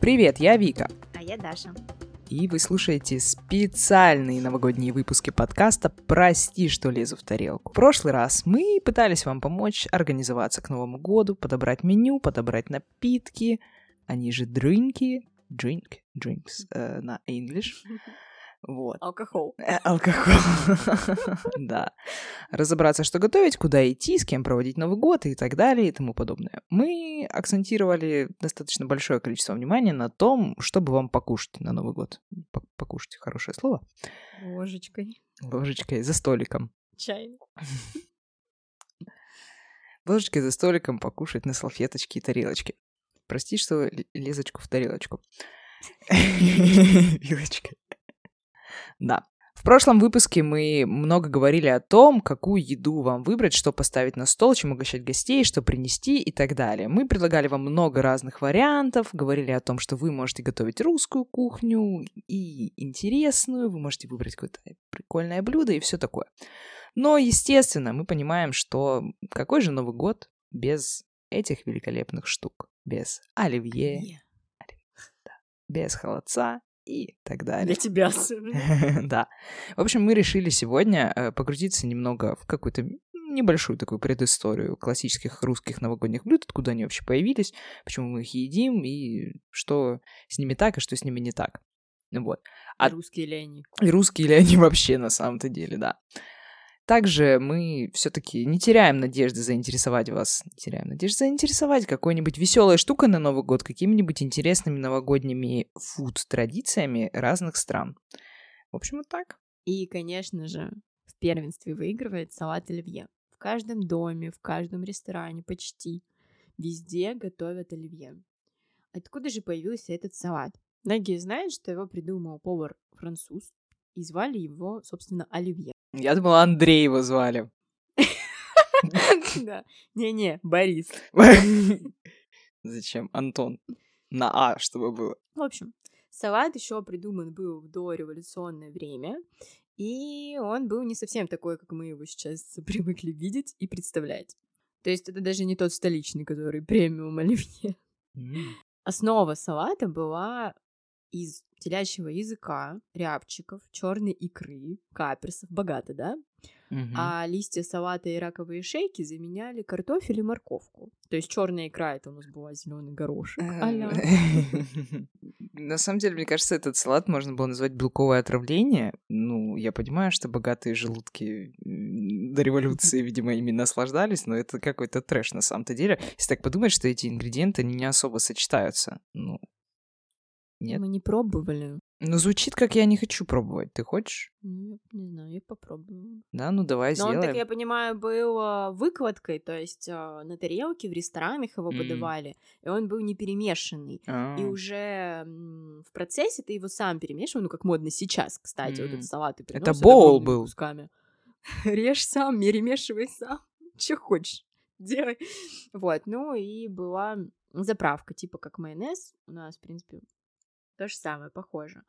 Привет, я Вика. А я Даша. И вы слушаете специальные новогодние выпуски подкаста «Прости, что лезу в тарелку». В прошлый раз мы пытались вам помочь организоваться к Новому году, подобрать меню, подобрать напитки, они же дринки, drink, drinks э, на English. Вот. Алкохол. Э, алкохол. да. Разобраться, что готовить, куда идти, с кем проводить Новый год и так далее и тому подобное. Мы акцентировали достаточно большое количество внимания на том, чтобы вам покушать на Новый год. Покушать хорошее слово. Ложечкой. Ложечкой за столиком. Чайно. Ложечкой за столиком покушать на салфеточке и тарелочке. Прости, что лезочку в тарелочку. Вилочкой. Да. В прошлом выпуске мы много говорили о том, какую еду вам выбрать, что поставить на стол, чем угощать гостей, что принести и так далее. Мы предлагали вам много разных вариантов, говорили о том, что вы можете готовить русскую кухню и интересную, вы можете выбрать какое-то прикольное блюдо и все такое. Но, естественно, мы понимаем, что какой же Новый год без этих великолепных штук, без оливье, оливье да, без холодца и так далее. Для тебя особенно. да. В общем, мы решили сегодня э, погрузиться немного в какую-то небольшую такую предысторию классических русских новогодних блюд, откуда они вообще появились, почему мы их едим, и что с ними так, и что с ними не так. Вот. А... И русские ли они? И русские ли они вообще на самом-то деле, да. Также мы все-таки не теряем надежды заинтересовать вас, не теряем надежды заинтересовать какой-нибудь веселой штукой на Новый год, какими-нибудь интересными новогодними фуд-традициями разных стран. В общем, вот так. И, конечно же, в первенстве выигрывает салат оливье. В каждом доме, в каждом ресторане почти везде готовят оливье. Откуда же появился этот салат? Многие знают, что его придумал повар француз, и звали его, собственно, Оливье. Я думала, Андрей его звали. Да. Не-не, Борис. Зачем? Антон. На А, чтобы было. В общем, салат еще придуман был в дореволюционное время, и он был не совсем такой, как мы его сейчас привыкли видеть и представлять. То есть это даже не тот столичный, который премиум оливье. Основа салата была из телячьего языка, рябчиков, черной икры, каперсов, богато, да? Угу. А листья салата и раковые шейки заменяли картофель и морковку. То есть черная икра это у нас была зеленый горошек. Э, На самом деле, мне кажется, этот салат можно было назвать белковое отравление. Ну, я понимаю, что богатые желудки до революции, видимо, ими наслаждались, но это какой-то трэш на самом-то деле. Если так подумать, что эти ингредиенты не особо сочетаются. Ну, нет? Мы не пробовали. Ну, звучит, как я не хочу пробовать. Ты хочешь? Ну, не знаю, я попробую. Да, ну давай Но сделаем. он, так я понимаю, был а, выкладкой, то есть а, на тарелке в ресторанах его mm. подавали, и он был не перемешанный. А-а-а. И уже в процессе ты его сам перемешивал, ну, как модно сейчас, кстати, mm. вот этот салат. Это боул был. Кусками. Режь сам, перемешивай сам, что хочешь, делай. Вот, ну и была заправка, типа как майонез. У нас, в принципе, то же самое, похоже.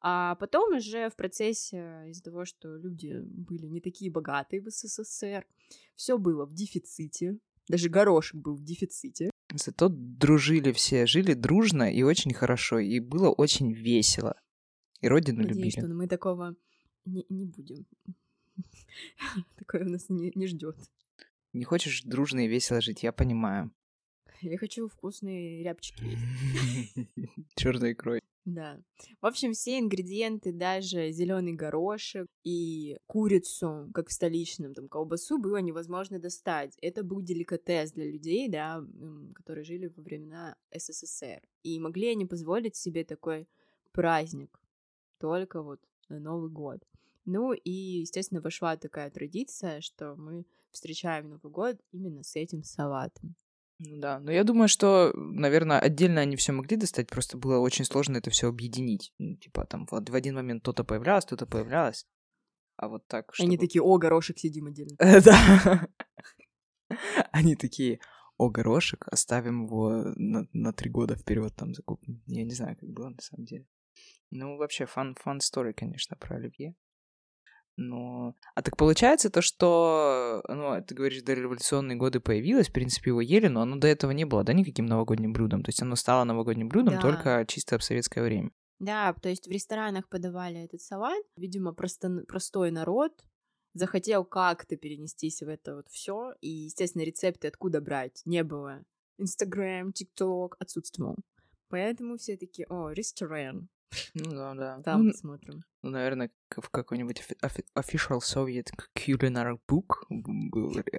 А потом уже в процессе, из-за того, что люди были не такие богатые в СССР, все было в дефиците, даже горошек был в дефиците. Зато дружили все, жили дружно и очень хорошо, и было очень весело. И родину Надеюсь, любили. что мы такого не, не будем. Такое у нас не, не ждет. Не хочешь дружно и весело жить, я понимаю. Я хочу вкусные рябчики. Черной икрой. Да. В общем, все ингредиенты, даже зеленый горошек и курицу, как в столичном, там, колбасу, было невозможно достать. Это был деликатес для людей, да, которые жили во времена СССР. И могли они позволить себе такой праздник только вот на Новый год. Ну и, естественно, вошла такая традиция, что мы встречаем Новый год именно с этим салатом. Ну да, но я думаю, что, наверное, отдельно они все могли достать, просто было очень сложно это все объединить. Ну, типа там вот в один момент кто-то появлялось, кто-то появлялось. А вот так, чтобы... Они такие, о, горошек, сидим отдельно. Да. Они такие, о, горошек, оставим его на, на три года вперед там закупим. Я не знаю, как было на самом деле. Ну, вообще, фан, фан story, конечно, про Оливье. Ну, а так получается то, что, ну, ты говоришь, до революционные годы появилось, в принципе, его ели, но оно до этого не было, да, никаким новогодним блюдом. То есть оно стало новогодним блюдом Да. только чисто в советское время. Да, то есть в ресторанах подавали этот салат. Видимо, просто, простой народ захотел как-то перенестись в это вот все. И, естественно, рецепты откуда брать не было. Инстаграм, ТикТок отсутствовал. Поэтому все таки о, ресторан, Ну да, да. там Ну, посмотрим. ну, наверное, в какой-нибудь official Soviet culinary book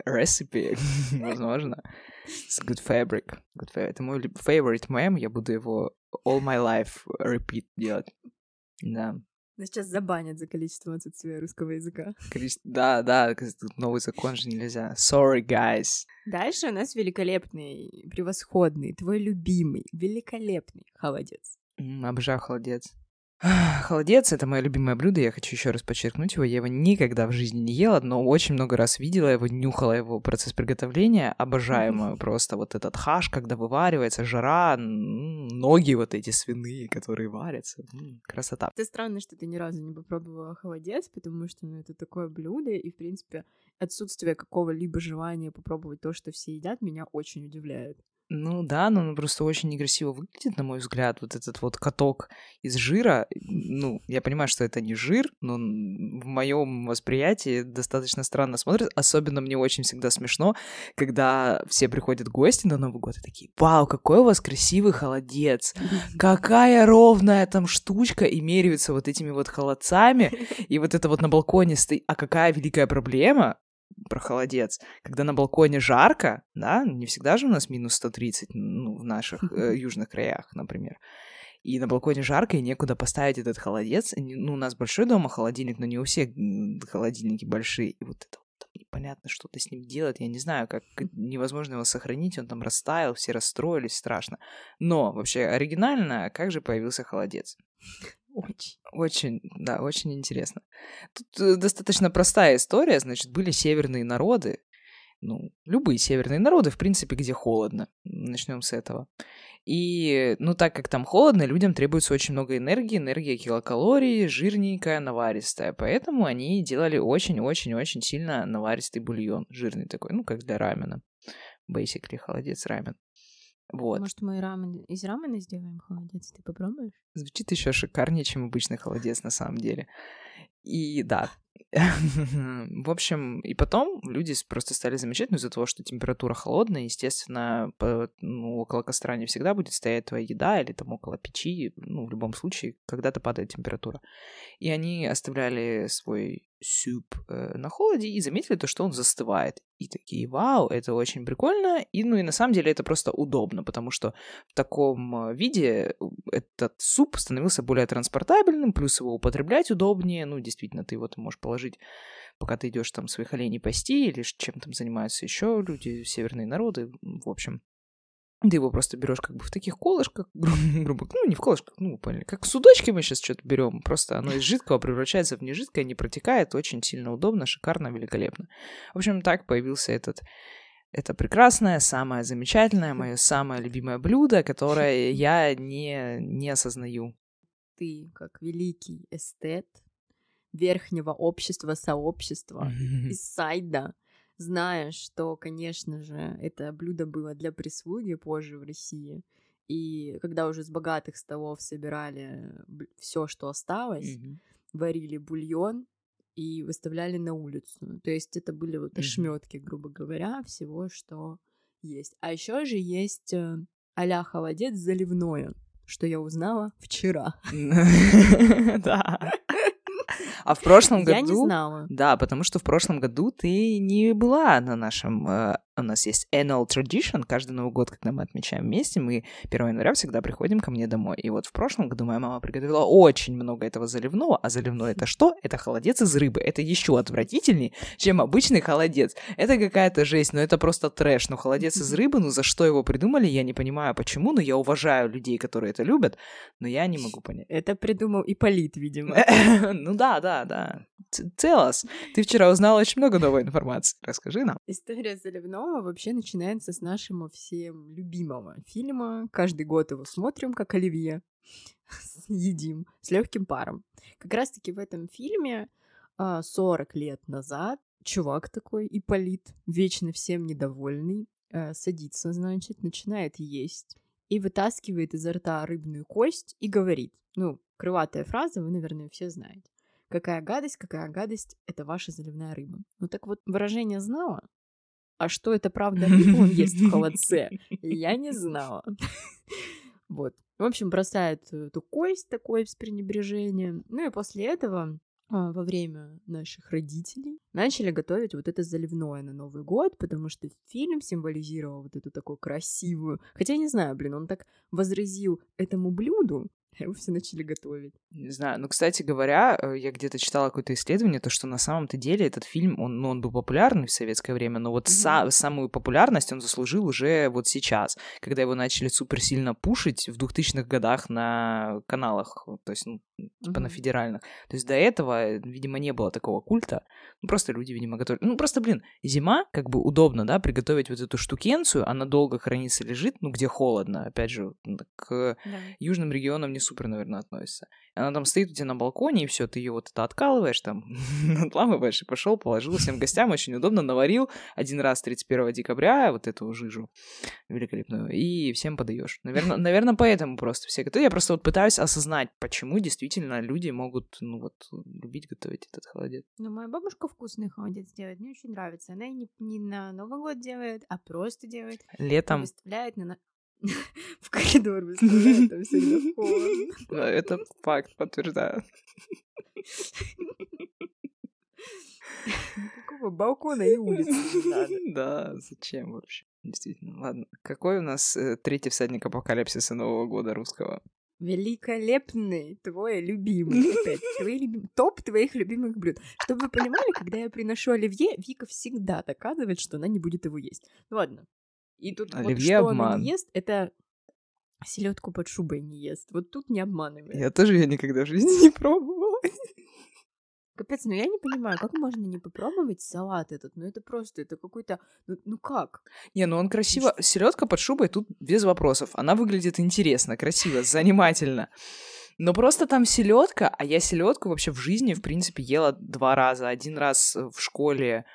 recipe, возможно, с good fabric. Good fa- Это мой favorite meme, я буду его all my life repeat делать. Да. Нас сейчас забанят за количество отсутствия русского языка. Да, да, новый закон же нельзя. Sorry, guys. Дальше у нас великолепный, превосходный, твой любимый, великолепный холодец. Обожаю холодец. Холодец — это мое любимое блюдо, я хочу еще раз подчеркнуть его. Я его никогда в жизни не ела, но очень много раз видела его, нюхала его процесс приготовления. Обожаемую просто вот этот хаш, когда вываривается, жара, ноги вот эти свиные, которые варятся. Красота. Это странно, что ты ни разу не попробовала холодец, потому что ну, это такое блюдо, и, в принципе, отсутствие какого-либо желания попробовать то, что все едят, меня очень удивляет. Ну да, но он просто очень некрасиво выглядит, на мой взгляд. Вот этот вот каток из жира. Ну, я понимаю, что это не жир, но в моем восприятии достаточно странно смотрится. Особенно мне очень всегда смешно, когда все приходят гости на Новый год и такие, вау, какой у вас красивый холодец. Какая ровная там штучка, и меряются вот этими вот холодцами, и вот это вот на балконе стоит. А какая великая проблема, про холодец. Когда на балконе жарко, да, не всегда же у нас минус 130, ну, в наших э, южных краях, например. И на балконе жарко, и некуда поставить этот холодец. Ну, у нас большой дома холодильник, но не у всех холодильники большие. И вот это вот там непонятно, что-то с ним делать. Я не знаю, как как невозможно его сохранить. Он там растаял, все расстроились, страшно. Но вообще оригинально, как же появился холодец? Очень. Очень, да, очень интересно. Тут э, достаточно простая история. Значит, были северные народы, ну, любые северные народы, в принципе, где холодно. Начнем с этого. И, ну, так как там холодно, людям требуется очень много энергии, энергия килокалорий, жирненькая, наваристая. Поэтому они делали очень-очень-очень сильно наваристый бульон, жирный такой, ну, как для рамена. Basically, холодец рамен. Вот. Может, мы рамен из рамена сделаем холодец? Ты попробуешь? Звучит еще шикарнее, чем обычный холодец на самом деле. И да. В общем, и потом люди просто стали замечать, ну, из-за того, что температура холодная, естественно, по- ну, около костра не всегда будет стоять твоя еда, или там около печи, ну, в любом случае, когда-то падает температура. И они оставляли свой суп э, на холоде и заметили то, что он застывает. И такие, вау, это очень прикольно. И, ну, и на самом деле это просто удобно, потому что в таком э, виде этот суп становился более транспортабельным, плюс его употреблять удобнее. Ну, действительно, ты его там можешь положить, пока ты идешь там своих оленей пасти, или чем там занимаются еще люди, северные народы, в общем. Ты его просто берешь как бы в таких колышках, гру- грубо, ну не в колышках, ну поняли, как судочки мы сейчас что-то берем, просто оно из жидкого превращается в нежидкое, не протекает, очень сильно удобно, шикарно, великолепно. В общем, так появился этот это прекрасное, самое замечательное, мое самое любимое блюдо, которое я не, не осознаю. Ты, как великий эстет верхнего общества, сообщества, из сайда, знаешь, что, конечно же, это блюдо было для прислуги позже в России. И когда уже с богатых столов собирали все, что осталось, Мгм. варили бульон и выставляли на улицу. То есть это были вот ошметки, грубо говоря, всего, что есть. А еще же есть э, а-ля холодец заливное, что я узнала вчера. Да. А в прошлом Я не году... знала. Да, потому что в прошлом году ты не была на нашем... э, у нас есть annual tradition, каждый Новый год, когда мы отмечаем вместе, мы 1 января всегда приходим ко мне домой. И вот в прошлом году моя мама приготовила очень много этого заливного, а заливное это что? Это холодец из рыбы. Это еще отвратительнее, чем обычный холодец. Это какая-то жесть, но это просто трэш. Но холодец из рыбы, ну за что его придумали, я не понимаю почему, но я уважаю людей, которые это любят, но я не могу понять. Это придумал Иполит, видимо. Ну да, да, да. Целос, ты вчера узнала очень много новой информации. Расскажи нам. История заливного вообще начинается с нашего всем любимого фильма. Каждый год его смотрим, как Оливье. Едим с легким паром. Как раз-таки в этом фильме а, 40 лет назад чувак такой, Иполит, вечно всем недовольный, э, садится, значит, начинает есть и вытаскивает изо рта рыбную кость и говорит, ну, крылатая фраза, вы, наверное, все знаете. Какая гадость, какая гадость, это ваша заливная рыба. Ну так вот, выражение знала, а что это правда он ест в холодце, я не знала. Вот. В общем, бросает эту кость такой с пренебрежением. Ну и после этого а, во время наших родителей начали готовить вот это заливное на Новый год, потому что фильм символизировал вот эту такую красивую... Хотя я не знаю, блин, он так возразил этому блюду, его все начали готовить. Не знаю. Ну, кстати говоря, э, я где-то читала какое-то исследование, то, что на самом-то деле этот фильм, он, ну, он был популярный в советское время, но вот mm-hmm. са- самую популярность он заслужил уже вот сейчас, когда его начали супер сильно пушить в 2000-х годах на каналах, то есть, ну, типа mm-hmm. на федеральных. То есть до этого, видимо, не было такого культа. Ну, просто люди, видимо, готовили. Ну, просто, блин, зима, как бы удобно, да, приготовить вот эту штукенцию, она долго хранится, лежит, ну, где холодно, опять же, к да. южным регионам не супер, наверное, относится. Она там стоит у тебя на балконе, и все, ты ее вот это откалываешь, там, отламываешь, и пошел, положил всем гостям, очень удобно, наварил один раз 31 декабря вот эту жижу великолепную, и всем подаешь. Наверное, наверное, поэтому просто все готовят. Я просто вот пытаюсь осознать, почему действительно люди могут, ну вот, любить готовить этот холодец. Ну, моя бабушка вкусный холодец делает, мне очень нравится. Она не, не на Новый год делает, а просто делает. Летом. Выставляет на в коридор выставляют, там всегда холодно. Это факт, подтверждаю. Какого балкона и улицы не надо. Да, зачем вообще? Действительно, ладно. Какой у нас э, третий всадник апокалипсиса Нового года русского? Великолепный твой любимый. Опять, твои любим... топ твоих любимых блюд. Чтобы вы понимали, когда я приношу оливье, Вика всегда доказывает, что она не будет его есть. Ну ладно, и тут Оливье вот что обман. она не ест, это селедку под шубой не ест. Вот тут не обманывай. Я тоже ее никогда в жизни не пробовала. Капец, ну я не понимаю, как можно не попробовать салат этот? Ну это просто, это какой-то, ну, ну как? Не, ну он красиво, селедка под шубой тут без вопросов. Она выглядит интересно, красиво, занимательно. Но просто там селедка, а я селедку вообще в жизни, в принципе, ела два раза. Один раз в школе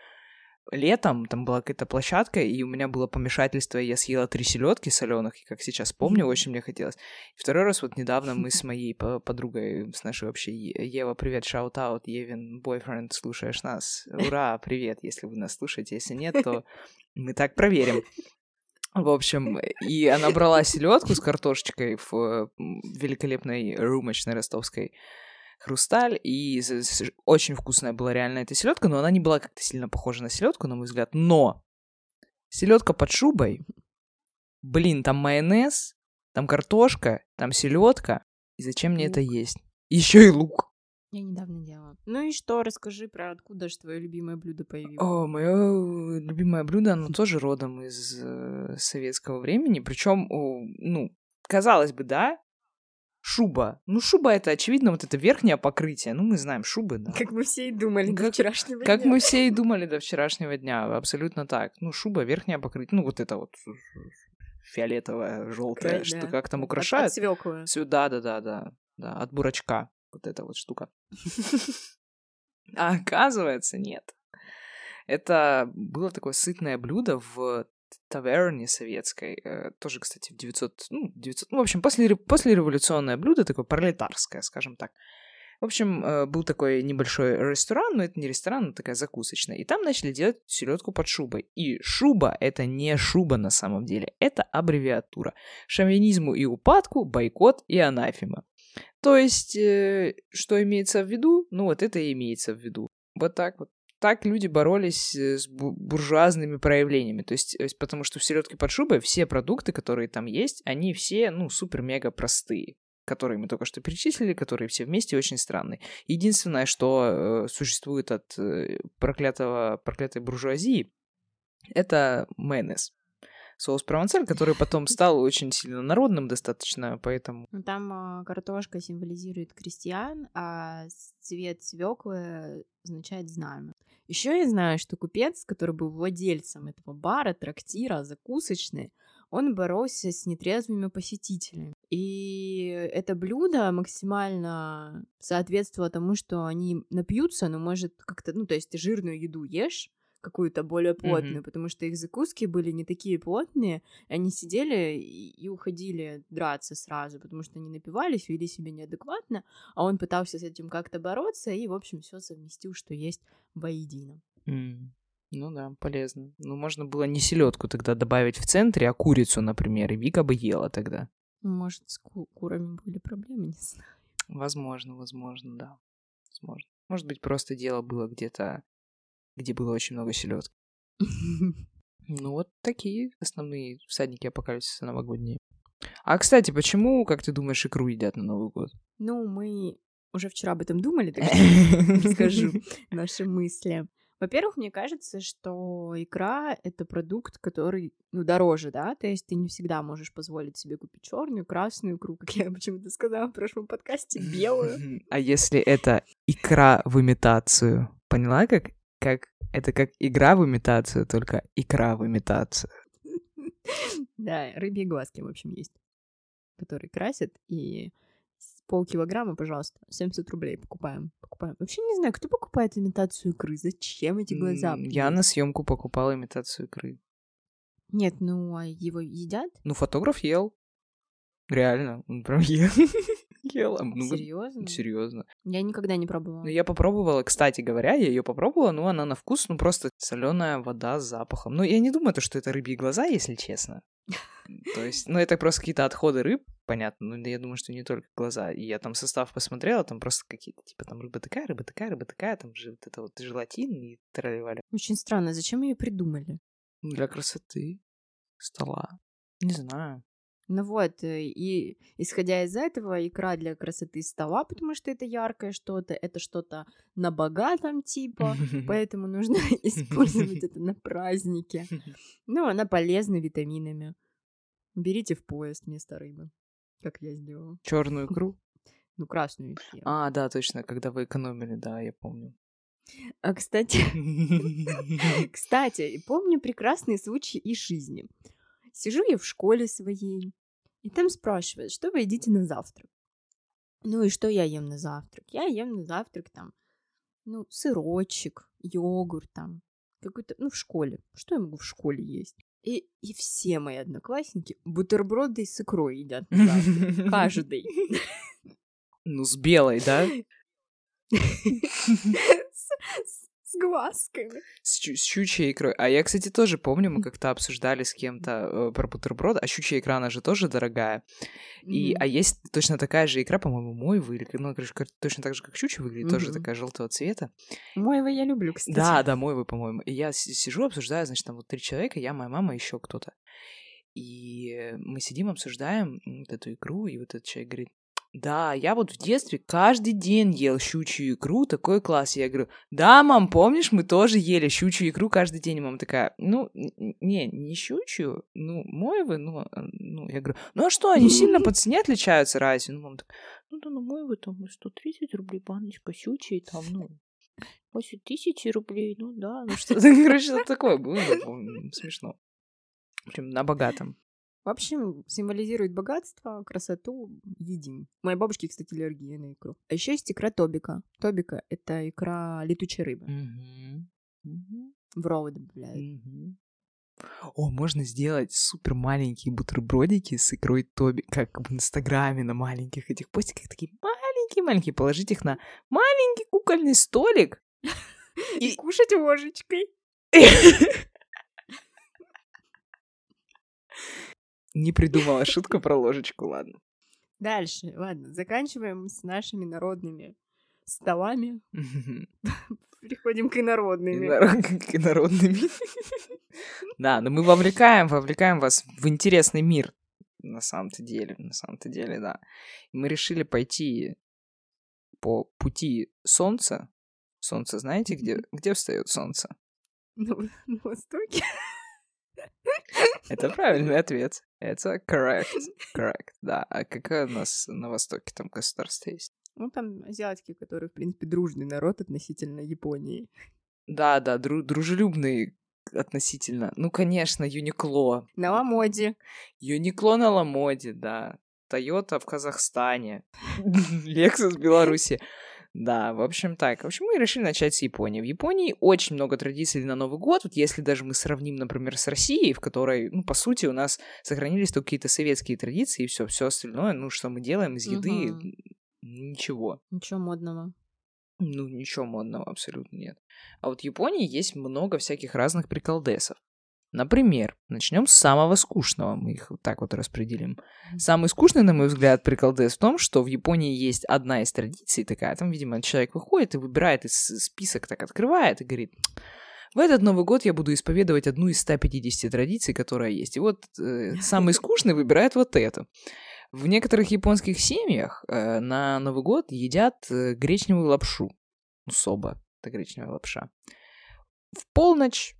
летом, там была какая-то площадка, и у меня было помешательство, и я съела три селедки соленых, и как сейчас помню, очень мне хотелось. И второй раз вот недавно мы с моей подругой, с нашей вообще Ева, привет, shout-out, Евин, бойфренд, слушаешь нас? Ура, привет, если вы нас слушаете, если нет, то мы так проверим. В общем, и она брала селедку с картошечкой в великолепной румочной ростовской хрусталь, и очень вкусная была реально эта селедка, но она не была как-то сильно похожа на селедку, на мой взгляд. Но селедка под шубой, блин, там майонез, там картошка, там селедка. И зачем мне лук. это есть? Еще и лук. Я недавно делала. Ну и что, расскажи про откуда же твое любимое блюдо появилось? О, мое любимое блюдо, оно тоже родом из э, советского времени. Причем, ну, казалось бы, да, Шуба. Ну, шуба это, очевидно, вот это верхнее покрытие. Ну, мы знаем шубы, да. Как мы все и думали как, до вчерашнего как дня. мы все и думали до вчерашнего дня. Абсолютно так. Ну, шуба, верхнее покрытие. Ну, вот это вот фиолетовое, желтое, что да. как там украшает. От, от Сюда, да, да, да, да, от бурачка. Вот эта вот штука. А оказывается, нет. Это было такое сытное блюдо в таверне советской, э, тоже, кстати, в 900, ну, 900, ну, в общем, после, после революционное блюдо, такое пролетарское, скажем так. В общем, э, был такой небольшой ресторан, но это не ресторан, но такая закусочная. И там начали делать селедку под шубой. И шуба — это не шуба на самом деле, это аббревиатура. Шовинизму и упадку, бойкот и анафема. То есть, э, что имеется в виду? Ну, вот это и имеется в виду. Вот так вот так люди боролись э, с буржуазными проявлениями. То есть, потому что в селедке под шубой все продукты, которые там есть, они все, ну, супер-мега простые которые мы только что перечислили, которые все вместе очень странные. Единственное, что э, существует от э, проклятого, проклятой буржуазии, это майонез соус провансаль, который потом стал очень сильно народным достаточно, поэтому... Ну, там э, картошка символизирует крестьян, а цвет свеклы означает знамя. Еще я знаю, что купец, который был владельцем этого бара, трактира, закусочной, он боролся с нетрезвыми посетителями. И это блюдо максимально соответствовало тому, что они напьются, но может как-то, ну, то есть ты жирную еду ешь, какую-то более плотную, mm-hmm. потому что их закуски были не такие плотные, они сидели и, уходили драться сразу, потому что они напивались, вели себя неадекватно, а он пытался с этим как-то бороться и, в общем, все совместил, что есть воедино. Mm. Ну да, полезно. Ну, можно было не селедку тогда добавить в центре, а курицу, например, и Вика бы ела тогда. Может, с ку- курами были проблемы, не знаю. Возможно, возможно, да. Возможно. Может быть, просто дело было где-то где было очень много селедки. Ну вот такие основные всадники апокалипсиса новогодние. А, кстати, почему, как ты думаешь, икру едят на Новый год? Ну, мы уже вчера об этом думали, так что расскажу наши мысли. Во-первых, мне кажется, что икра — это продукт, который, ну, дороже, да, то есть ты не всегда можешь позволить себе купить черную, красную икру, как я почему-то сказала в прошлом подкасте, белую. А если это икра в имитацию? Поняла, как как это как игра в имитацию, только икра в имитацию. Да, рыбьи глазки, в общем, есть, которые красят, и полкилограмма, пожалуйста, 70 рублей покупаем. покупаем. Вообще не знаю, кто покупает имитацию икры, зачем эти глаза? Я на съемку покупала имитацию икры. Нет, ну а его едят? Ну, фотограф ел. Реально, он прям ел. Ела. Ну, Серьезно? Серьезно. Я никогда не пробовала. Ну, я попробовала, кстати говоря, я ее попробовала, но она на вкус, ну, просто соленая вода с запахом. Ну, я не думаю, то, что это рыбьи глаза, если честно. То есть, ну, это просто какие-то отходы рыб, понятно, но я думаю, что не только глаза. И я там состав посмотрела, там просто какие-то, типа, там рыба такая, рыба такая, рыба такая, там же вот это вот желатин и тролливали. Очень странно, зачем ее придумали? Для красоты стола. Не знаю. Ну вот, э, и исходя из этого, икра для красоты стола, потому что это яркое что-то, это что-то на богатом типа, поэтому нужно использовать это на празднике. Ну, она полезна витаминами. Берите в поезд вместо рыбы, как я сделала. Черную икру? Ну, красную икру. А, да, точно, когда вы экономили, да, я помню. А, кстати, кстати, помню прекрасные случаи из жизни. Сижу я в школе своей, и там спрашивают, что вы едите на завтрак. Ну и что я ем на завтрак? Я ем на завтрак там, ну, сырочек, йогурт там, какой-то, ну, в школе. Что я могу в школе есть? И, и все мои одноклассники бутерброды с икрой едят на завтрак. Каждый. Ну, с белой, да? с глазками. С, чу- с щучьей икрой. А я, кстати, тоже помню, мы как-то обсуждали с кем-то э, про бутерброд, а щучья икра, она же тоже дорогая. И, mm. А есть точно такая же икра, по-моему, мойва, или, ну, короче, точно так же, как щучья выглядит, mm-hmm. тоже такая желтого цвета. Мойва я люблю, кстати. Да, да, мойвы, по-моему. И я сижу, обсуждаю, значит, там вот три человека, я, моя мама, еще кто-то. И мы сидим, обсуждаем вот эту игру, и вот этот человек говорит, да, я вот в детстве каждый день ел щучью икру, такой класс. Я говорю, да, мам, помнишь, мы тоже ели щучью икру каждый день. И мама такая, ну, не, не щучью, ну, мойвы, ну, а, ну, я говорю, ну, а что, они сильно по цене отличаются разве? Ну, мама такая, ну, да, ну, мойвы там 130 рублей баночка, щучьей там, ну, 8 тысяч рублей, ну, да, ну, что-то, короче, что такое было, смешно. В общем, на богатом. В общем, символизирует богатство, красоту, едим. У моей бабушки, кстати, аллергия на икру. А еще есть икра тобика. Тобика — это икра летучей рыбы. В роллы добавляют. О, можно сделать супер маленькие бутербродики с икрой Тоби, как в Инстаграме на маленьких этих постиках, такие маленькие-маленькие, положить их на маленький кукольный столик и кушать ложечкой. Не придумала шутку про ложечку, ладно. Дальше, ладно, заканчиваем с нашими народными столами. Переходим к инородными. К инородными. Да, но мы вовлекаем, вовлекаем вас в интересный мир. На самом-то деле, на самом-то деле, да. Мы решили пойти по пути солнца. Солнце, знаете, где, где встает солнце? На, на востоке. Это правильный ответ. Это correct. Correct, да. А какая у нас на Востоке там государство есть? Ну, там азиатские, которые, в принципе, дружный народ относительно Японии. Да, да, дру- дружелюбный относительно... Ну, конечно, Юникло. На Ламоде. Юникло на Ламоде, да. Тойота в Казахстане. Лексус в Беларуси. Да, в общем так. В общем, мы решили начать с Японии. В Японии очень много традиций на Новый год. Вот если даже мы сравним, например, с Россией, в которой, ну, по сути, у нас сохранились только какие-то советские традиции и все, все остальное, ну, что мы делаем из еды, угу. ничего. Ничего модного. Ну, ничего модного абсолютно нет. А вот в Японии есть много всяких разных приколдесов. Например, начнем с самого скучного, мы их вот так вот распределим. Самый скучный, на мой взгляд, приколдес в том, что в Японии есть одна из традиций такая, там, видимо, человек выходит и выбирает из список, так открывает и говорит, в этот Новый год я буду исповедовать одну из 150 традиций, которая есть. И вот э, самый скучный выбирает вот это. В некоторых японских семьях э, на Новый год едят э, гречневую лапшу. Ну, соба, это гречневая лапша. В полночь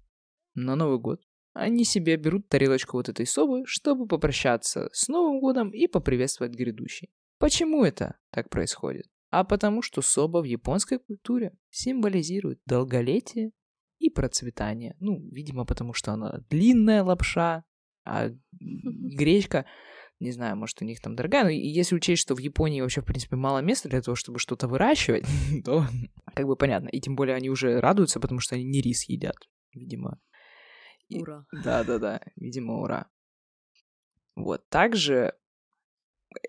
на Новый год они себе берут тарелочку вот этой собы, чтобы попрощаться с Новым годом и поприветствовать грядущий. Почему это так происходит? А потому что соба в японской культуре символизирует долголетие и процветание. Ну, видимо, потому что она длинная лапша, а гречка, не знаю, может, у них там дорогая, но если учесть, что в Японии вообще, в принципе, мало места для того, чтобы что-то выращивать, то как бы понятно. И тем более они уже радуются, потому что они не рис едят, видимо. Ура. Да-да-да, видимо, ура. Вот, также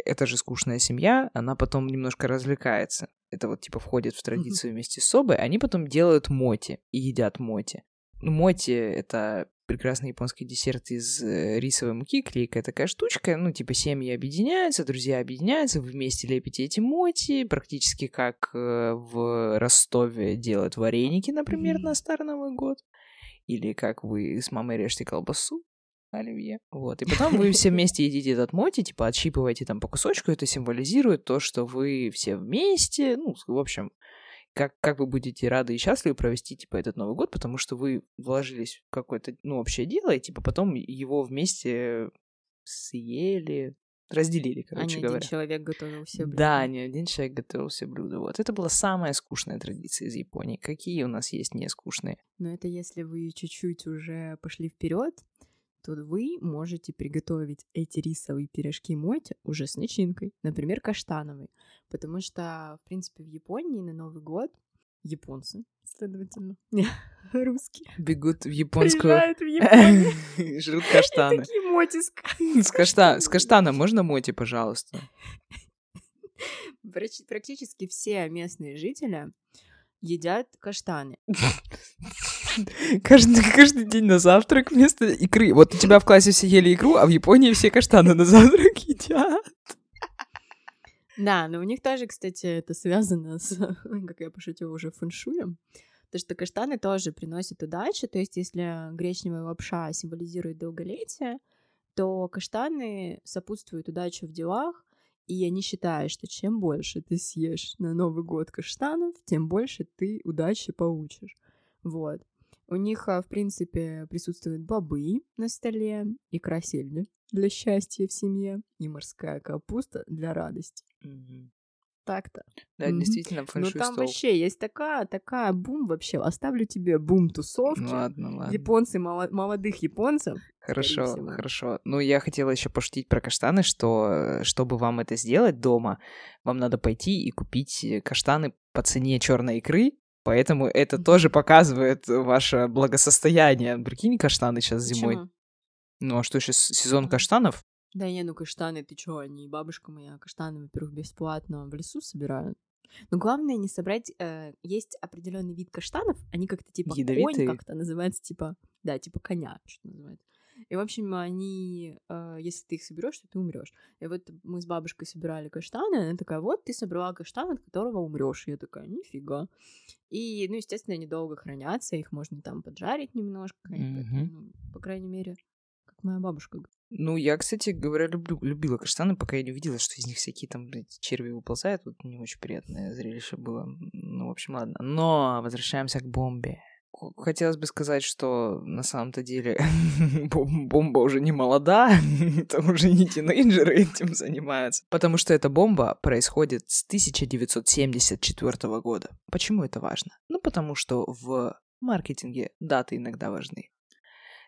эта же скучная семья, она потом немножко развлекается. Это вот типа входит в традицию вместе с собой. Они потом делают моти и едят моти. Ну, моти — это прекрасный японский десерт из э, рисовой муки, клейкая такая штучка. Ну, типа семьи объединяются, друзья объединяются, вы вместе лепите эти моти, практически как э, в Ростове делают вареники, например, mm-hmm. на Старый Новый год или как вы с мамой режете колбасу, оливье. Вот. И потом вы все вместе едите этот моти, типа отщипываете там по кусочку, это символизирует то, что вы все вместе, ну, в общем, как, как вы будете рады и счастливы провести, типа, этот Новый год, потому что вы вложились в какое-то, ну, общее дело, и, типа, потом его вместе съели, разделили, короче а не говоря. один человек готовил все блюда. Да, не один человек готовил все блюда. Вот. Это была самая скучная традиция из Японии. Какие у нас есть не скучные? Но это если вы чуть-чуть уже пошли вперед, то вы можете приготовить эти рисовые пирожки моти уже с начинкой, например, каштановой. Потому что, в принципе, в Японии на Новый год японцы, следовательно, не, русские. Бегут в японскую... Приезжают в Японию. Жрут каштаны. Такие моти с каштана. С каштана можно моти, пожалуйста? Практически все местные жители едят каштаны. Каждый, каждый день на завтрак вместо икры. Вот у тебя в классе все ели икру, а в Японии все каштаны на завтрак едят. Да, но у них тоже, кстати, это связано с, как я пошутила, уже фэншуем. Потому что каштаны тоже приносят удачу. То есть, если гречневая лапша символизирует долголетие, то каштаны сопутствуют удаче в делах, и они считают, что чем больше ты съешь на Новый год каштанов, тем больше ты удачи получишь. Вот. У них, а, в принципе, присутствуют бобы на столе, икра сельди для счастья в семье и морская капуста для радости. Mm-hmm. Так-то. Да, mm-hmm. действительно, Ну там стол. вообще есть такая, такая бум вообще. Оставлю тебе бум тусовки. Ну, ладно, ладно. Японцы, молодых японцев. Хорошо, хорошо. Ну, я хотела еще пошутить про каштаны, что э, чтобы вам это сделать дома, вам надо пойти и купить э, каштаны по цене черной икры, Поэтому это тоже показывает ваше благосостояние. Прикинь, каштаны сейчас зимой. Почему? Ну а что, сейчас сезон каштанов? Да не, ну каштаны, ты чё, они бабушка моя каштаны, во-первых, бесплатно в лесу собирают. Но главное не собрать. Э, есть определенный вид каштанов, они как-то типа Ядовитые? конь как-то называется, типа, да, типа коня, что называется. И, в общем, они, э, если ты их соберешь, то ты умрешь. И вот мы с бабушкой собирали каштаны, она такая, вот ты собрала каштан, от которого умрешь. Я такая, нифига. И, ну, естественно, они долго хранятся, их можно там поджарить немножко, mm-hmm. ну, по крайней мере, как моя бабушка ну, я, кстати говоря, люблю, любила каштаны, пока я не увидела, что из них всякие там блядь, черви выползают. Вот не очень приятное зрелище было. Ну, в общем, ладно. Но возвращаемся к бомбе. Хотелось бы сказать, что на самом-то деле бомба уже не молода, это уже не тинейджеры этим занимаются. Потому что эта бомба происходит с 1974 года. Почему это важно? Ну, потому что в маркетинге даты иногда важны.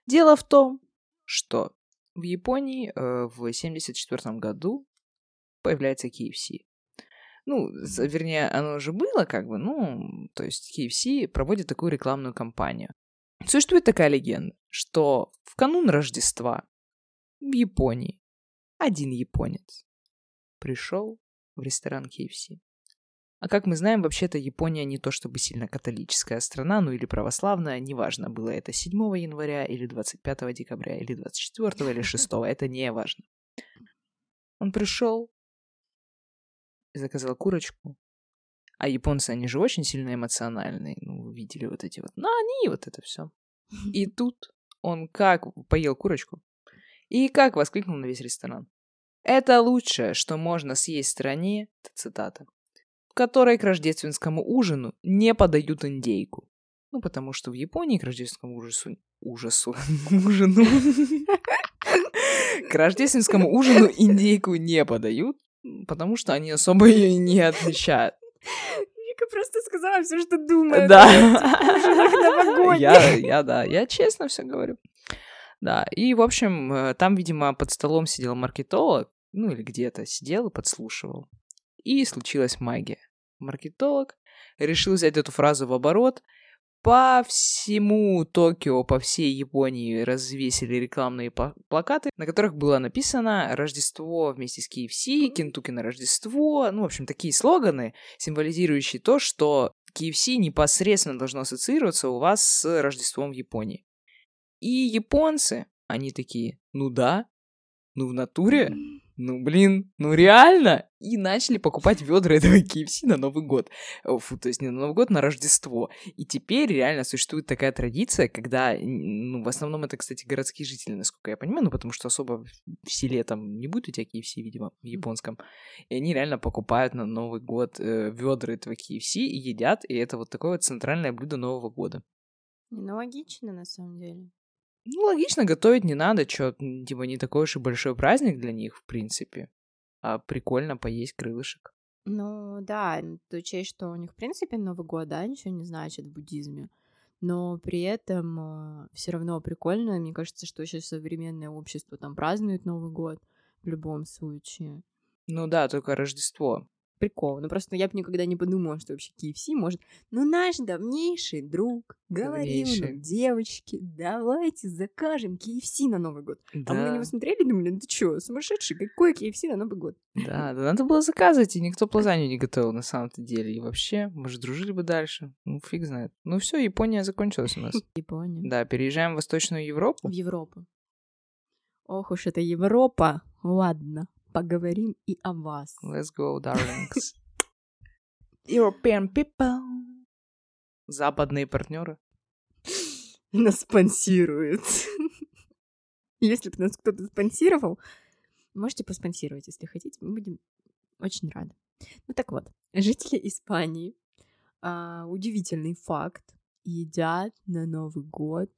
Дело в том, что в Японии э, в 1974 году появляется KFC. Ну, вернее, оно уже было как бы, ну, то есть KFC проводит такую рекламную кампанию. Существует такая легенда, что в канун Рождества в Японии один японец пришел в ресторан KFC. А как мы знаем, вообще-то Япония не то чтобы сильно католическая страна, ну или православная, неважно, было это 7 января или 25 декабря, или 24 или 6, это не важно. Он пришел заказал курочку, а японцы, они же очень сильно эмоциональные, ну, видели вот эти вот, ну, они вот это все. И тут он как поел курочку, и как воскликнул на весь ресторан. Это лучшее, что можно съесть в стране, это цитата, в которой к рождественскому ужину не подают индейку. Ну, потому что в Японии к рождественскому ужасу... Ужасу. Ужину. К рождественскому ужину индейку не подают, потому что они особо ее не отмечают. Вика просто сказала все, что думает. Да. Я, я, да, я честно все говорю. Да, и, в общем, э, там, видимо, под столом сидел маркетолог, ну или где-то сидел и подслушивал. И случилась магия. Маркетолог решил взять эту фразу в оборот. По всему Токио, по всей Японии развесили рекламные плакаты, на которых было написано «Рождество вместе с KFC», «Кентукки на Рождество». Ну, в общем, такие слоганы, символизирующие то, что KFC непосредственно должно ассоциироваться у вас с Рождеством в Японии. И японцы, они такие, ну да, ну в натуре, ну блин, ну реально. И начали покупать ведра этого KFC на Новый год. Фу, то есть не на Новый год, на Рождество. И теперь реально существует такая традиция, когда, ну, в основном это, кстати, городские жители, насколько я понимаю, ну, потому что особо в селе там не будет у тебя KFC, видимо, в японском. И они реально покупают на Новый год э, ведра этого KFC и едят, и это вот такое вот центральное блюдо Нового года. Ну, логично, на самом деле. Ну, логично, готовить не надо, чё, типа, не такой уж и большой праздник для них, в принципе. А прикольно поесть крылышек. Ну, да, то учесть, что у них, в принципе, Новый год, да, ничего не значит в буддизме. Но при этом э, все равно прикольно. Мне кажется, что сейчас современное общество там празднует Новый год в любом случае. Ну да, только Рождество прикол. Ну, просто я бы никогда не подумала, что вообще KFC может... Ну, наш давнейший друг говорил нам, девочки, давайте закажем KFC на Новый год. Да. А мы на него смотрели и думали, ну ты чё, сумасшедший, какой KFC на Новый год? Да, да надо было заказывать, и никто плазанью не готовил на самом-то деле. И вообще, может, дружили бы дальше. Ну, фиг знает. Ну все, Япония закончилась у нас. Япония. Да, переезжаем в Восточную Европу. В Европу. Ох уж это Европа. Ладно поговорим и о вас. Let's go, darlings. European people. Западные партнеры. Нас спонсируют. Если бы нас кто-то спонсировал, можете поспонсировать, если хотите. Мы будем очень рады. Ну так вот, жители Испании, а, удивительный факт, едят на Новый год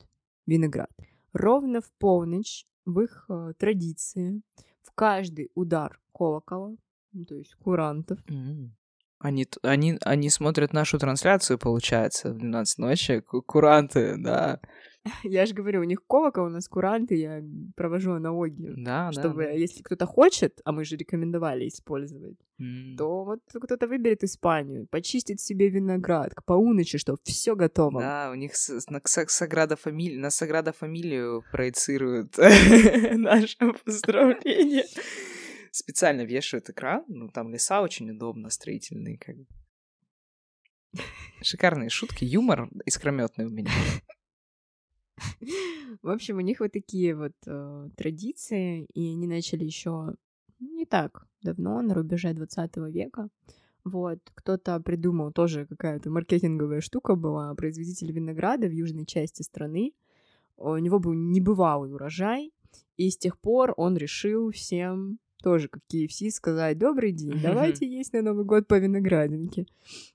виноград. Ровно в полночь в их а, традиции в каждый удар колокола, ну, то есть курантов. Mm. Они, они, они смотрят нашу трансляцию, получается, в 12 ночи, куранты, да. Я же говорю, у них колокол, у нас куранты, я провожу аналогию. Да, чтобы, да. если кто-то хочет, а мы же рекомендовали использовать, mm. то вот кто-то выберет Испанию, почистит себе виноград к полуночи, что все готово. Да, у них с, на Саграда Фамилию, на Саграда Фамилию проецируют наше поздравление специально вешают экран, ну, там леса очень удобно, строительные, как бы. Шикарные шутки, юмор искрометный у меня. В общем, у них вот такие вот э, традиции, и они начали еще не так давно, на рубеже 20 века. Вот, кто-то придумал, тоже какая-то маркетинговая штука была, производитель винограда в южной части страны. У него был небывалый урожай, и с тех пор он решил всем тоже как KFC сказать «Добрый день, давайте есть на Новый год по виноградинке».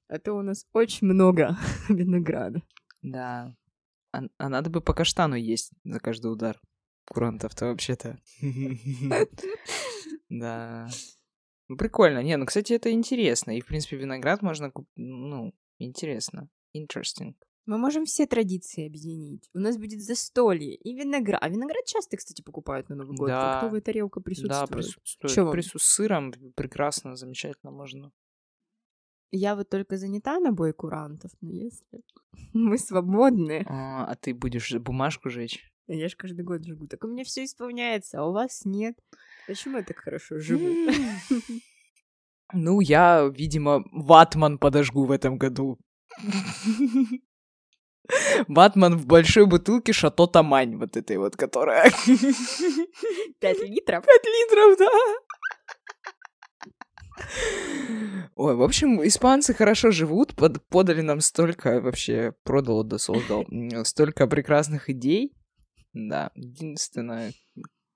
А то у нас очень много винограда. Да. А, а надо бы по каштану есть за каждый удар. Курантов-то вообще-то. Да. Ну, прикольно. Не, ну, кстати, это интересно. И, в принципе, виноград можно купить, ну, интересно. Interesting. Мы можем все традиции объединить. У нас будет застолье и виноград. А виноград часто, кстати, покупают на Новый год. Да. Фруктовая тарелка Да, присутствует. присутствует. Чё вам? Прису- С сыром прекрасно, замечательно можно. Я вот только занята на бой курантов, но если мы свободны, А, а ты будешь бумажку жечь? я же каждый год живу, так у меня все исполняется, а у вас нет. Почему я так хорошо живу? Ну, я, видимо, ватман подожгу в этом году. Ватман в большой бутылке Шато Тамань, вот этой вот, которая... Пять литров? 5 литров, да. Ой, в общем, испанцы хорошо живут, под- подали нам столько, вообще, продал да создал, столько прекрасных идей. Да, единственное,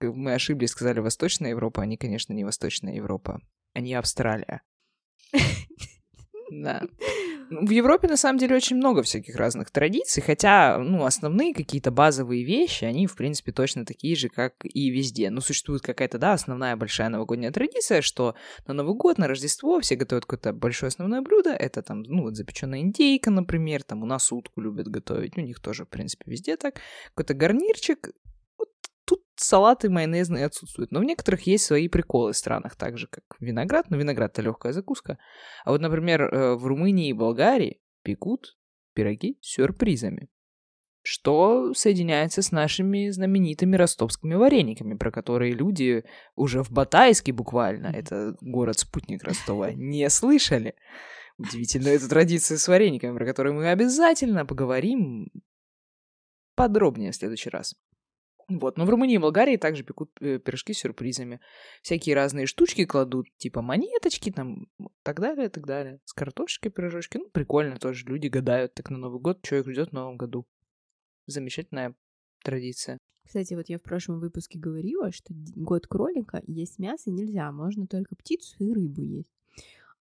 мы ошиблись, сказали Восточная Европа, они, конечно, не Восточная Европа, они Австралия. Да. Ну, В Европе, на самом деле, очень много всяких разных традиций, хотя, ну, основные какие-то базовые вещи, они, в принципе, точно такие же, как и везде. Ну, существует какая-то, да, основная большая новогодняя традиция, что на Новый год, на Рождество все готовят какое-то большое основное блюдо, это там, ну, вот запеченная индейка, например, там у нас утку любят готовить, у них тоже, в принципе, везде так. Какой-то гарнирчик, салаты майонезные отсутствуют, но в некоторых есть свои приколы в странах, так же, как виноград, но виноград это легкая закуска, а вот, например, э, в Румынии и Болгарии пекут пироги с сюрпризами. Что соединяется с нашими знаменитыми ростовскими варениками, про которые люди уже в Батайске буквально, это город-спутник Ростова, не слышали. Удивительно эту традицию с варениками, про которую мы обязательно поговорим подробнее в следующий раз. Вот, но в Румынии и Болгарии также пекут э, пирожки с сюрпризами. Всякие разные штучки кладут, типа монеточки, там, так далее, так далее. С картошечкой пирожочки. Ну, прикольно тоже. Люди гадают так на Новый год, что их ждет в Новом году. Замечательная традиция. Кстати, вот я в прошлом выпуске говорила, что год кролика есть мясо нельзя, можно только птицу и рыбу есть.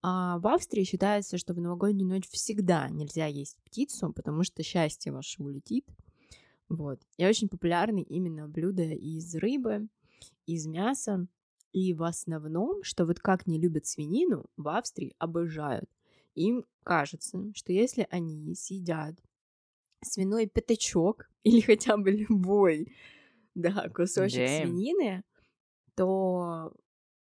А в Австрии считается, что в новогоднюю ночь всегда нельзя есть птицу, потому что счастье ваше улетит. Вот. И очень популярны именно блюда из рыбы, из мяса. И в основном, что вот как не любят свинину, в Австрии обожают. Им кажется, что если они съедят свиной пятачок или хотя бы любой, да, кусочек Damn. свинины, то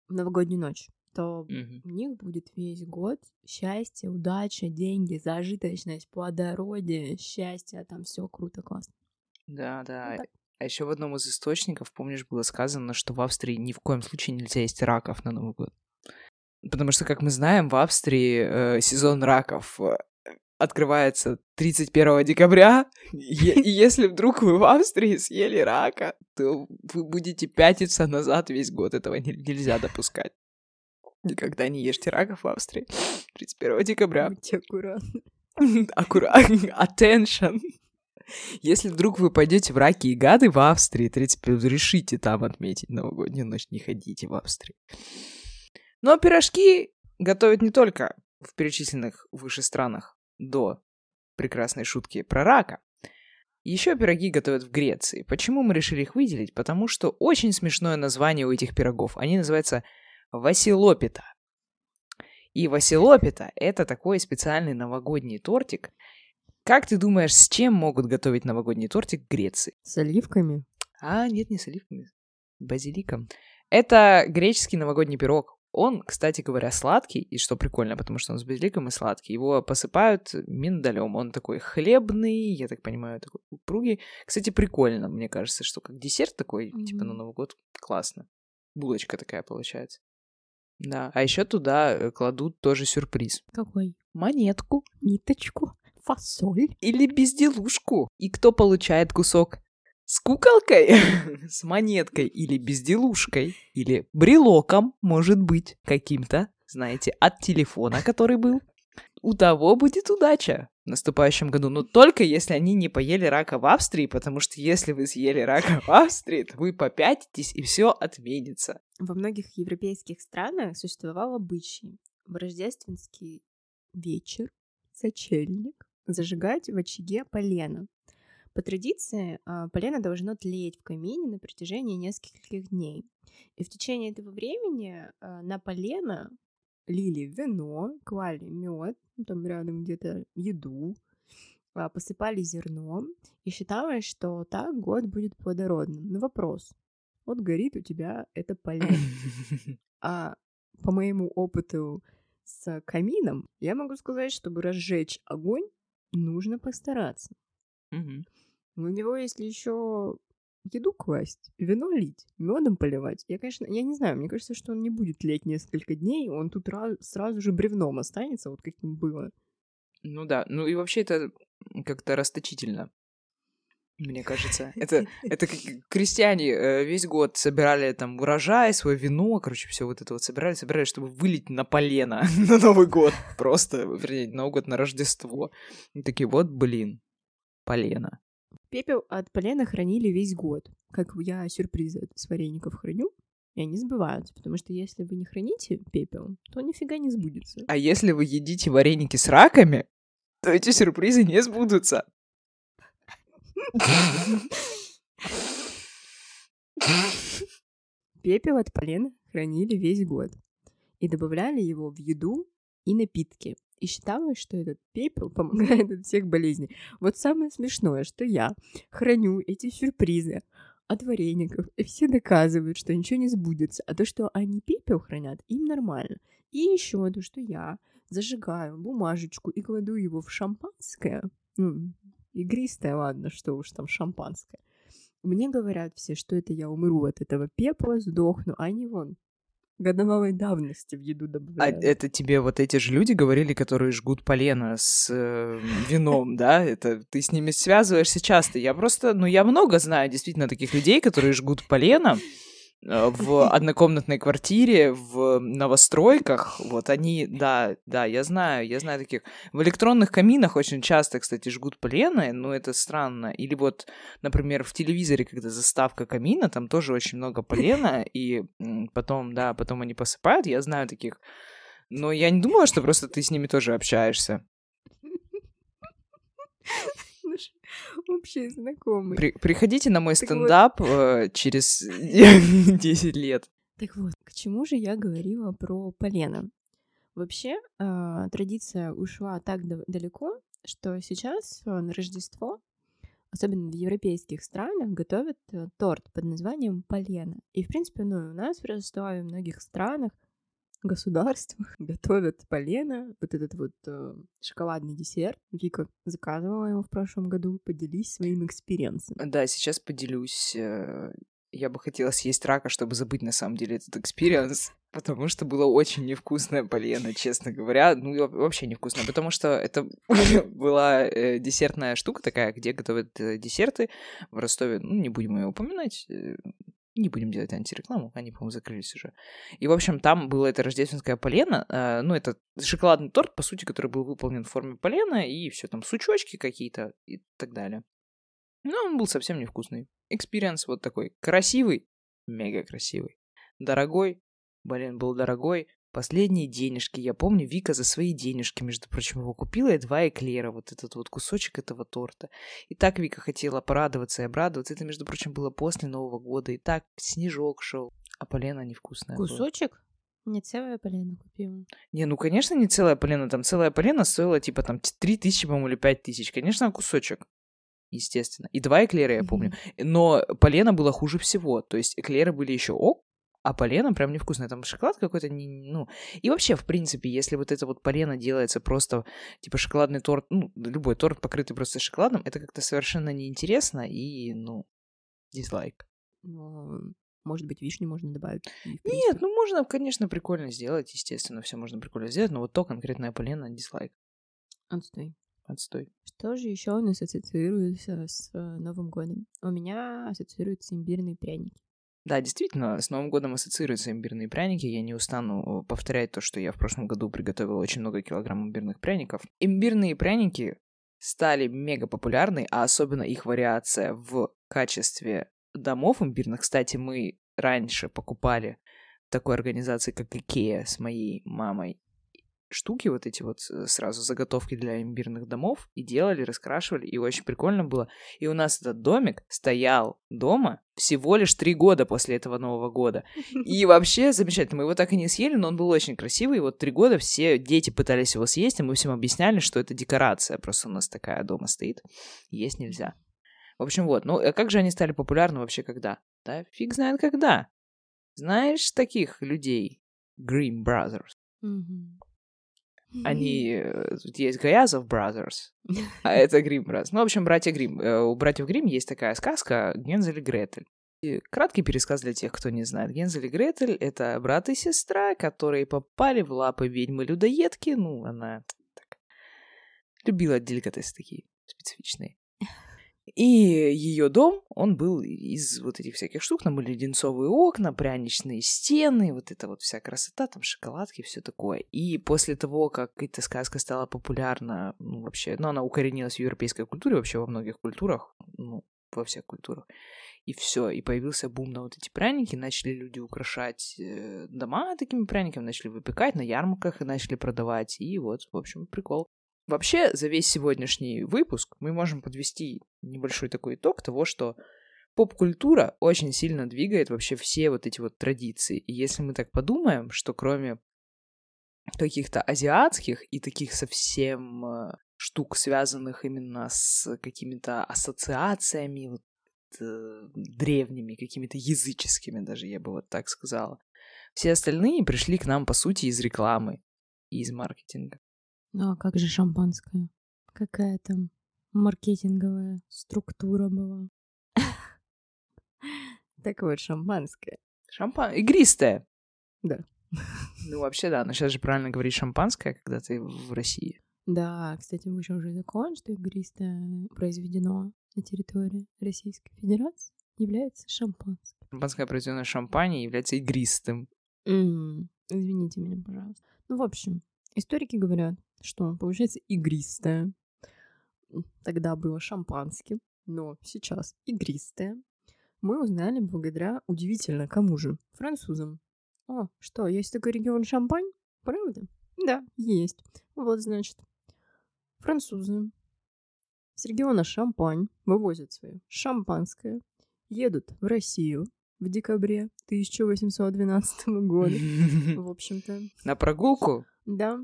в новогоднюю ночь, то Мгм. у них будет весь год счастье, удача, деньги, зажиточность, плодородие, счастье, там все круто, классно. Да, да. так. А еще в одном из источников, помнишь, было сказано, что в Австрии ни в коем случае нельзя есть раков на Новый год. Потому что, как мы знаем, в Австрии э, сезон раков э, открывается 31 декабря. И если вдруг вы в Австрии съели рака, то вы будете пятиться назад весь год. Этого не- нельзя допускать. Никогда не ешьте раков в Австрии. 31 декабря. Будьте аккуратны. Аккуратно. Attention. Если вдруг вы пойдете в раки и гады в Австрии, 35, решите там отметить новогоднюю ночь, не ходите в Австрию. Но пирожки готовят не только в перечисленных выше странах до прекрасной шутки про рака. Еще пироги готовят в Греции. Почему мы решили их выделить? Потому что очень смешное название у этих пирогов. Они называются Василопита. И Василопита — это такой специальный новогодний тортик. Как ты думаешь, с чем могут готовить новогодний тортик в Греции? С оливками? А, нет, не с оливками, базиликом. Это греческий новогодний пирог. Он, кстати говоря, сладкий, и что прикольно, потому что он с базиликом и сладкий. Его посыпают миндалем. Он такой хлебный, я так понимаю, такой упругий. Кстати, прикольно, мне кажется, что как десерт такой, типа на. Новый год, классно. Булочка такая получается. Да, а еще туда э, кладут тоже сюрприз. Какой? Монетку Ниточку? Фасоль? или безделушку. И кто получает кусок? С куколкой? С монеткой или безделушкой? Или брелоком, может быть, каким-то, знаете, от телефона, который был? У того будет удача в наступающем году, но только если они не поели рака в Австрии, потому что если вы съели рака в Австрии, то вы попятитесь и все отменится. Во многих европейских странах существовал обычай в рождественский вечер, сочельник, зажигать в очаге полено. По традиции, а, полено должно тлеть в камине на протяжении нескольких дней. И в течение этого времени а, на полено лили вино, клали мед, там рядом где-то еду, а, посыпали зерном, и считалось, что так год будет плодородным. Но вопрос. Вот горит у тебя это полено. А по моему опыту с камином, я могу сказать, чтобы разжечь огонь, нужно постараться. У него, если еще еду класть, вино лить, медом поливать. Я, конечно, я не знаю, мне кажется, что он не будет леть несколько дней, он тут раз, сразу же бревном останется, вот каким было. Ну да, ну и вообще это как-то расточительно. Мне кажется, это, это как крестьяне э, весь год собирали там урожай, свое вино, короче, все вот это вот собирали, собирали, чтобы вылить на полено на Новый год. Просто, вернее, на Новый год, на Рождество. И такие, вот, блин, полено. Пепел от полена хранили весь год. Как я сюрпризы с вареников храню, и они сбываются, потому что если вы не храните пепел, то нифига не сбудется. А если вы едите вареники с раками, то эти сюрпризы не сбудутся. Пепел от полена хранили весь год и добавляли его в еду и напитки. И считалось, что этот пепел помогает от всех болезней. Вот самое смешное, что я храню эти сюрпризы от вареников, и все доказывают, что ничего не сбудется. А то, что они пепел хранят, им нормально. И еще то, что я зажигаю бумажечку и кладу его в шампанское, ну, игристое, ладно, что уж там шампанское. Мне говорят все, что это я умру от этого пепла, сдохну, а они вон годовалой давности в еду А добавляют. это тебе вот эти же люди говорили, которые жгут полено с э, вином, да? Это ты с ними связываешься часто. Я просто, ну, я много знаю действительно таких людей, которые жгут полено в однокомнатной квартире, в новостройках. Вот они, да, да, я знаю, я знаю таких. В электронных каминах очень часто, кстати, жгут полено, но это странно. Или вот, например, в телевизоре, когда заставка камина, там тоже очень много полена, и потом, да, потом они посыпают, я знаю таких. Но я не думала, что просто ты с ними тоже общаешься. Наш общий знакомый. При- приходите на мой Так вот. стендап э, через 10 лет. Так вот, к чему же я говорила про полено? Вообще, а, традиция ушла так да- далеко, что сейчас а, на Рождество, особенно в европейских странах, готовят а, торт под названием полено. И, в принципе, ну, и у нас в Ростове, в многих странах, государствах готовят полено, вот этот вот э, шоколадный десерт. Вика заказывала его в прошлом году, поделись своим experience ом. Да, сейчас поделюсь. э, Я бы хотела съесть рака, чтобы забыть на самом деле этот experience, потому что было очень невкусное полено, честно говоря. Ну, вообще невкусное, потому что это была э, десертная штука такая, где готовят э, десерты в Ростове. Ну, не будем ее упоминать, э, не будем делать антирекламу, они, по-моему, закрылись уже. И, в общем, там было это рождественское полено, э, ну, это шоколадный торт, по сути, который был выполнен в форме полена, и все там сучочки какие-то и так далее. Но он был совсем невкусный. Experience вот такой. Красивый, мега красивый. Дорогой, блин, был дорогой. Последние денежки. Я помню, Вика за свои денежки, между прочим, его купила и два эклера, вот этот вот кусочек этого торта. И так Вика хотела порадоваться и обрадоваться. Это, между прочим, было после Нового года. И так снежок шел. А полено невкусное было. Кусочек? Не целое полено купила. Не, ну, конечно, не целая полена. Там целая полена стоила, типа, там, 3 тысячи, по-моему, или 5 тысяч. Конечно, кусочек. Естественно. И два эклера, я помню. Но полено было хуже всего. То есть эклеры были еще ок, а полено прям невкусное. Там шоколад какой-то, не, ну... И вообще, в принципе, если вот это вот полено делается просто, типа, шоколадный торт, ну, любой торт, покрытый просто шоколадом, это как-то совершенно неинтересно и, ну, дизлайк. Но, может быть, вишню можно добавить. Нет, ну, можно, конечно, прикольно сделать, естественно, все можно прикольно сделать, но вот то конкретное полено дизлайк. Отстой. Отстой. Что же еще у нас ассоциируется с э, Новым годом? У меня ассоциируются имбирные пряники. Да, действительно, с Новым годом ассоциируются имбирные пряники. Я не устану повторять то, что я в прошлом году приготовила очень много килограмм имбирных пряников. Имбирные пряники стали мега популярны, а особенно их вариация в качестве домов имбирных. Кстати, мы раньше покупали такой организации, как Икея, с моей мамой штуки, вот эти вот э, сразу заготовки для имбирных домов, и делали, раскрашивали, и очень прикольно было. И у нас этот домик стоял дома всего лишь три года после этого Нового года. И вообще замечательно. Мы его так и не съели, но он был очень красивый. И вот три года все дети пытались его съесть, и мы всем объясняли, что это декорация. Просто у нас такая дома стоит. Есть нельзя. В общем, вот. Ну, а как же они стали популярны вообще когда? Да фиг знает когда. Знаешь таких людей? Grimm Brothers. Они... э, Тут есть Гаязов Brothers, а это Грим Brothers. Ну, в общем, братья Грим. У братьев Грим есть такая сказка «Гензель и Гретель». И краткий пересказ для тех, кто не знает. Гензель и Гретель — это брат и сестра, которые попали в лапы ведьмы-людоедки. Ну, она так, любила деликатесы такие специфичные. И ее дом, он был из вот этих всяких штук. Там были леденцовые окна, пряничные стены, вот эта вот вся красота, там шоколадки, все такое. И после того, как эта сказка стала популярна, ну, вообще, ну, она укоренилась в европейской культуре, вообще во многих культурах, ну, во всех культурах. И все, и появился бум на вот эти пряники, начали люди украшать э, дома такими пряниками, начали выпекать на ярмарках и начали продавать. И вот, в общем, прикол. Вообще, за весь сегодняшний выпуск мы можем подвести небольшой такой итог того, что поп-культура очень сильно двигает вообще все вот эти вот традиции. И если мы так подумаем, что кроме каких-то азиатских и таких совсем э, штук, связанных именно с какими-то ассоциациями вот, э, древними, какими-то языческими даже, я бы вот так сказала, все остальные пришли к нам, по сути, из рекламы и из маркетинга. Ну а как же шампанское? Какая там маркетинговая структура была? Так вот, шампанское. Шампан... Игристое. Да. Ну, вообще, да, но сейчас же правильно говорить шампанское, когда ты в России. Да, кстати, вышел уже закон, что игристое произведено на территории Российской Федерации является шампанским. Шампанское, произведенное в шампане, является игристым. М, Извините меня, пожалуйста. Ну, в общем, историки говорят, что получается игристое. Тогда было шампанским, но сейчас игристое. Мы узнали благодаря удивительно кому же? Французам. О, что, есть такой регион Шампань? Правда? Да, есть. Вот, значит, французы с региона Шампань вывозят свое шампанское, едут в Россию в декабре 1812 года. В общем-то, На прогулку? да.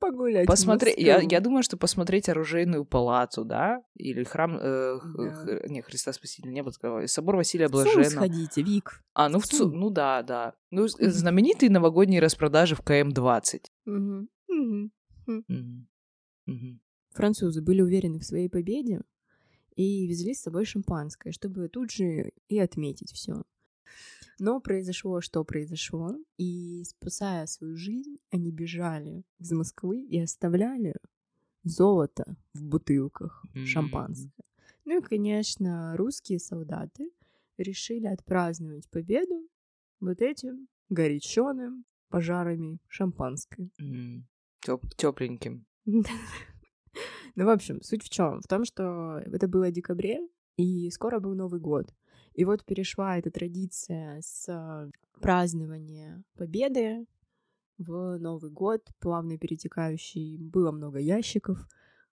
Погулять. Посмотреть. Я, я думаю, что посмотреть оружейную палату, да? Или храм... э, Да. х- не, Христа Спасителя не такого. Собор Василия В Блаженного. сходите, Вик. А, ну в ЦУ... Ну да, да. Ну, с- знаменитые новогодние распродажи в КМ-20. Мгм. Мгм. Мгм. Мгм. Французы были уверены в своей победе и везли с собой шампанское, чтобы тут же и отметить все. Но произошло, что произошло, и спасая свою жизнь, они бежали из Москвы и оставляли золото в бутылках М. шампанское. Ну и, конечно, русские солдаты решили отпраздновать победу вот этим горяченым пожарами шампанское. М. Тёп- Тепленьким. Ну, в общем, суть в чем? В том, что это было в декабре, и скоро был Новый год. И вот перешла эта традиция с э, празднования Победы в Новый год, плавно перетекающий. Было много ящиков.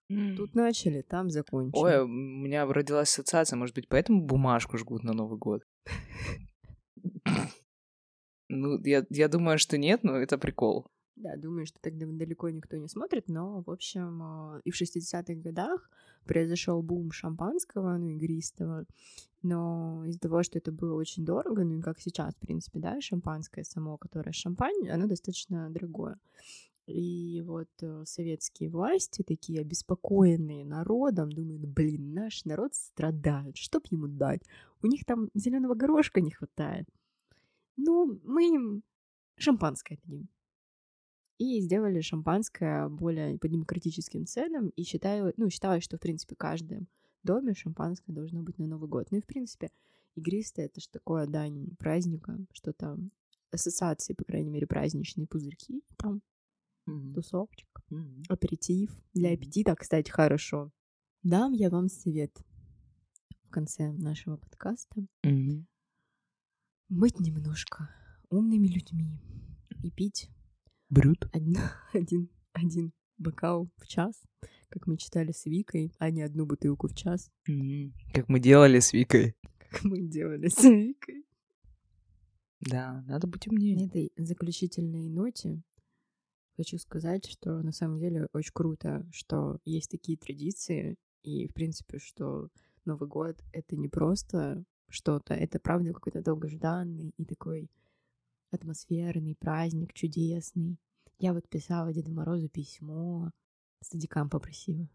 Тут начали, там закончили. Ой, у меня родилась ассоциация, может быть, поэтому бумажку жгут на Новый год? Ну, я, я думаю, что нет, но это прикол. Да, думаю, что тогда далеко никто не смотрит, но, в общем, э, и в 60-х годах произошел бум шампанского, ну, игристого, но из-за того, что это было очень дорого, ну, и как сейчас, в принципе, да, шампанское само, которое шампань, оно достаточно дорогое. И вот э, советские власти, такие обеспокоенные народом, думают, блин, наш народ страдает, что б ему дать? У них там зеленого горошка не хватает. Ну, мы им шампанское дадим и сделали шампанское более по демократическим ценам, и считаю, ну, считаю, что, в принципе, в каждом доме шампанское должно быть на Новый год. Ну и, в принципе, игристое — это же такое дань праздника, что там ассоциации, по крайней мере, праздничные пузырьки, там Мгм. тусовочек, Мгм. аперитив. Для аппетита, кстати, хорошо. Дам я вам совет в конце нашего подкаста. Быть немножко умными людьми и пить Брют. Один, один, один бокал в час, как мы читали с Викой, а не одну бутылку в час, М, Как мы делали с Викой. как мы делали с Викой. Да, надо быть На умнее. этой заключительной ноте хочу сказать, что на самом деле очень круто, что есть такие традиции, и, в принципе, что Новый год — это не просто что-то, это, правда, какой-то долгожданный и такой атмосферный праздник, чудесный. Я вот писала Деду Морозу письмо, стадикам попросила.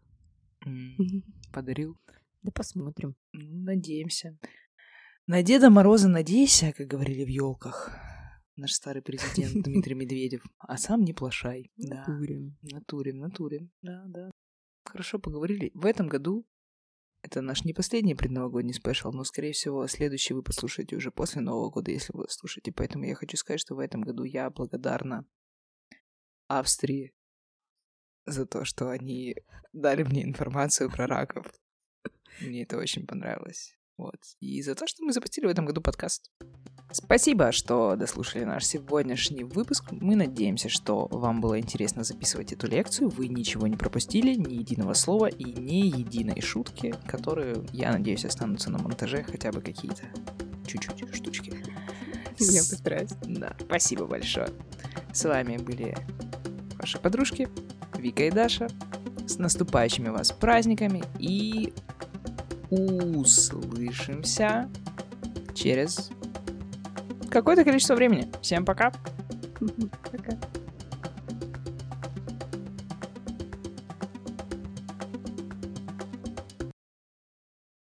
Подарил. Да посмотрим. Ну, надеемся. На Деда Мороза надейся, как говорили в елках. Наш старый президент Дмитрий Медведев. А сам не плашай. Да. Натуре. В натуре, в натуре. Да, да. Хорошо поговорили. В этом году это наш не последний предновогодний спешл, но, скорее всего, следующий вы послушаете уже после Нового года, если вы слушаете. Поэтому я хочу сказать, что в этом году я благодарна Австрии за то, что они дали мне информацию про раков. Мне это очень понравилось. Вот. И за то, что мы запустили в этом году подкаст. Спасибо, что дослушали наш сегодняшний выпуск. Мы надеемся, что вам было интересно записывать эту лекцию. Вы ничего не пропустили, ни единого слова и ни единой шутки, которые, я надеюсь, останутся на монтаже хотя бы какие-то чуть-чуть штучки. Я постараюсь. Да, спасибо большое. С вами были ваши подружки Вика и Даша. С наступающими вас праздниками и услышимся через какое-то количество времени. Всем пока! Пока.